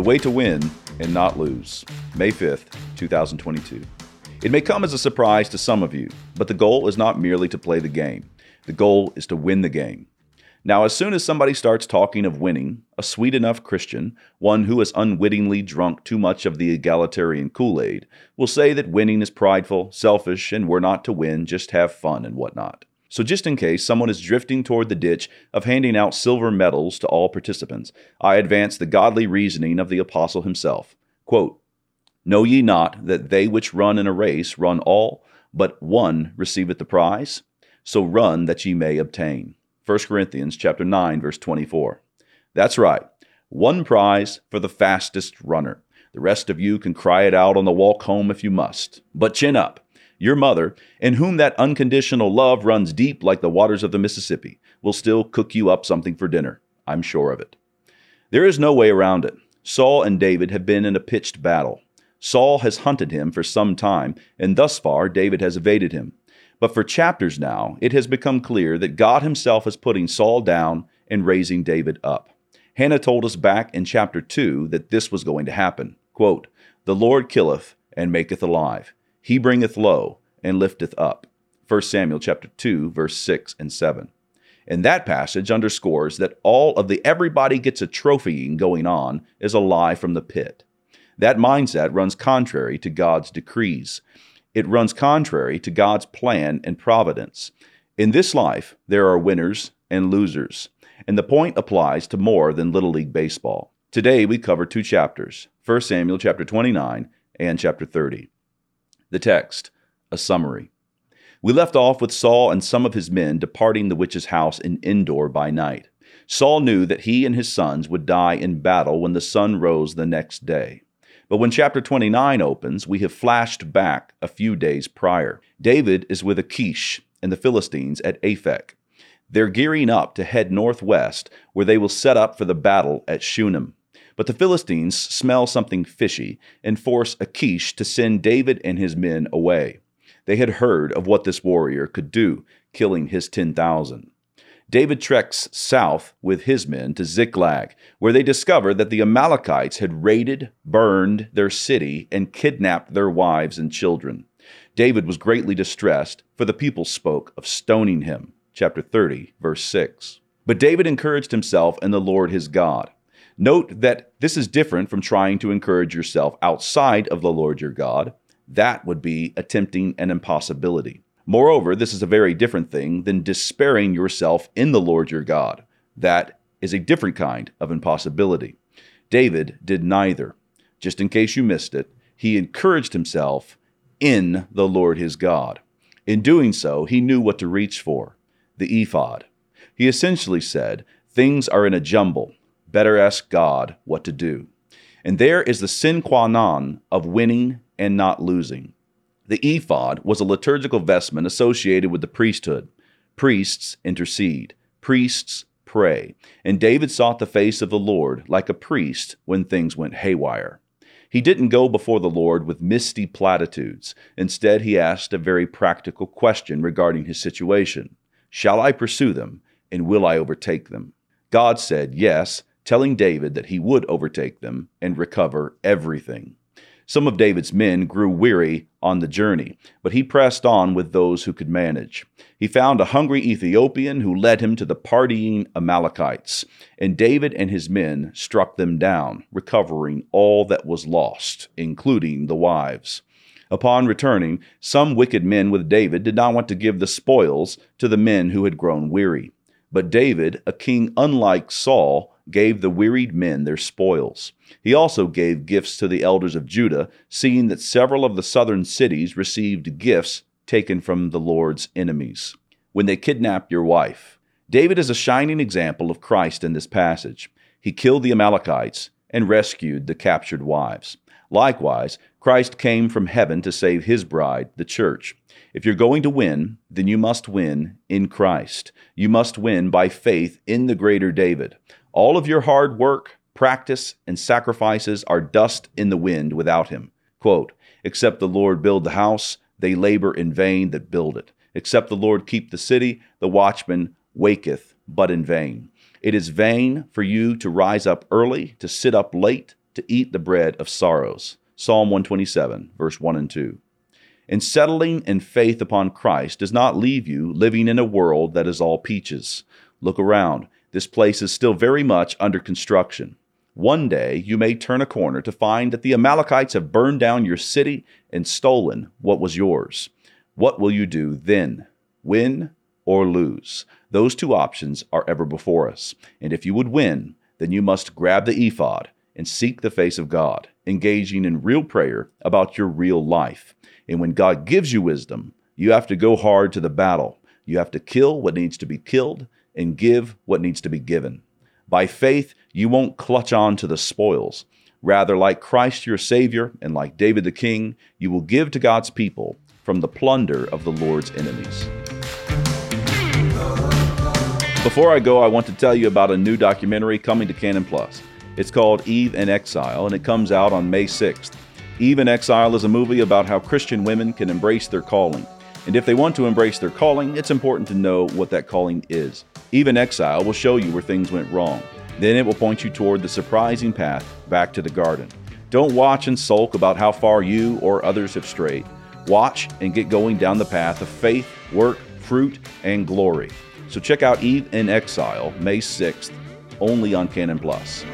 The Way to Win and Not Lose, May 5th, 2022. It may come as a surprise to some of you, but the goal is not merely to play the game. The goal is to win the game. Now, as soon as somebody starts talking of winning, a sweet enough Christian, one who has unwittingly drunk too much of the egalitarian Kool Aid, will say that winning is prideful, selfish, and we're not to win, just have fun and whatnot. So, just in case someone is drifting toward the ditch of handing out silver medals to all participants, I advance the godly reasoning of the apostle himself. Quote, Know ye not that they which run in a race run all, but one receiveth the prize? So run that ye may obtain. 1 Corinthians chapter 9 verse 24. That's right. One prize for the fastest runner. The rest of you can cry it out on the walk home if you must. But chin up. Your mother, in whom that unconditional love runs deep like the waters of the Mississippi, will still cook you up something for dinner. I'm sure of it. There is no way around it. Saul and David have been in a pitched battle. Saul has hunted him for some time, and thus far David has evaded him. But for chapters now, it has become clear that God Himself is putting Saul down and raising David up. Hannah told us back in chapter 2 that this was going to happen. Quote, The Lord killeth and maketh alive. He bringeth low and lifteth up. 1 Samuel chapter 2 verse 6 and 7. And that passage underscores that all of the everybody gets a trophying going on is a lie from the pit. That mindset runs contrary to God's decrees. It runs contrary to God's plan and providence. In this life, there are winners and losers, and the point applies to more than Little League Baseball. Today we cover two chapters 1 Samuel chapter 29 and chapter 30. The text, a summary. We left off with Saul and some of his men departing the witch's house in Endor by night. Saul knew that he and his sons would die in battle when the sun rose the next day. But when chapter 29 opens, we have flashed back a few days prior. David is with Achish and the Philistines at Aphek. They're gearing up to head northwest, where they will set up for the battle at Shunem. But the Philistines smell something fishy and force Achish to send David and his men away. They had heard of what this warrior could do, killing his 10,000. David treks south with his men to Ziklag, where they discover that the Amalekites had raided, burned their city, and kidnapped their wives and children. David was greatly distressed, for the people spoke of stoning him. Chapter 30, verse 6. But David encouraged himself in the Lord his God. Note that this is different from trying to encourage yourself outside of the Lord your God. That would be attempting an impossibility. Moreover, this is a very different thing than despairing yourself in the Lord your God. That is a different kind of impossibility. David did neither. Just in case you missed it, he encouraged himself in the Lord his God. In doing so, he knew what to reach for the ephod. He essentially said, Things are in a jumble. Better ask God what to do. And there is the sine qua non of winning and not losing. The ephod was a liturgical vestment associated with the priesthood. Priests intercede, priests pray, and David sought the face of the Lord like a priest when things went haywire. He didn't go before the Lord with misty platitudes. Instead, he asked a very practical question regarding his situation Shall I pursue them, and will I overtake them? God said yes, telling David that he would overtake them and recover everything. Some of David's men grew weary on the journey, but he pressed on with those who could manage. He found a hungry Ethiopian who led him to the partying Amalekites, and David and his men struck them down, recovering all that was lost, including the wives. Upon returning, some wicked men with David did not want to give the spoils to the men who had grown weary. But David, a king unlike Saul, gave the wearied men their spoils. He also gave gifts to the elders of Judah, seeing that several of the southern cities received gifts taken from the Lord's enemies. When they kidnapped your wife, David is a shining example of Christ in this passage. He killed the Amalekites and rescued the captured wives. Likewise, Christ came from heaven to save his bride, the church. If you're going to win, then you must win in Christ. You must win by faith in the greater David. All of your hard work, practice, and sacrifices are dust in the wind without him. Quote, Except the Lord build the house, they labor in vain that build it. Except the Lord keep the city, the watchman waketh but in vain. It is vain for you to rise up early, to sit up late, to eat the bread of sorrows. Psalm 127, verse 1 and 2. And settling in faith upon Christ does not leave you living in a world that is all peaches. Look around. This place is still very much under construction. One day you may turn a corner to find that the Amalekites have burned down your city and stolen what was yours. What will you do then? Win or lose? Those two options are ever before us. And if you would win, then you must grab the ephod and seek the face of God, engaging in real prayer about your real life. And when God gives you wisdom, you have to go hard to the battle. You have to kill what needs to be killed and give what needs to be given. By faith, you won't clutch on to the spoils. Rather, like Christ your Savior and like David the King, you will give to God's people from the plunder of the Lord's enemies. Before I go, I want to tell you about a new documentary coming to Canon Plus. It's called Eve in Exile, and it comes out on May 6th. Eve in Exile is a movie about how Christian women can embrace their calling. And if they want to embrace their calling, it's important to know what that calling is. Eve in Exile will show you where things went wrong. Then it will point you toward the surprising path back to the garden. Don't watch and sulk about how far you or others have strayed. Watch and get going down the path of faith, work, fruit, and glory. So check out Eve in Exile, May 6th, only on Canon Plus.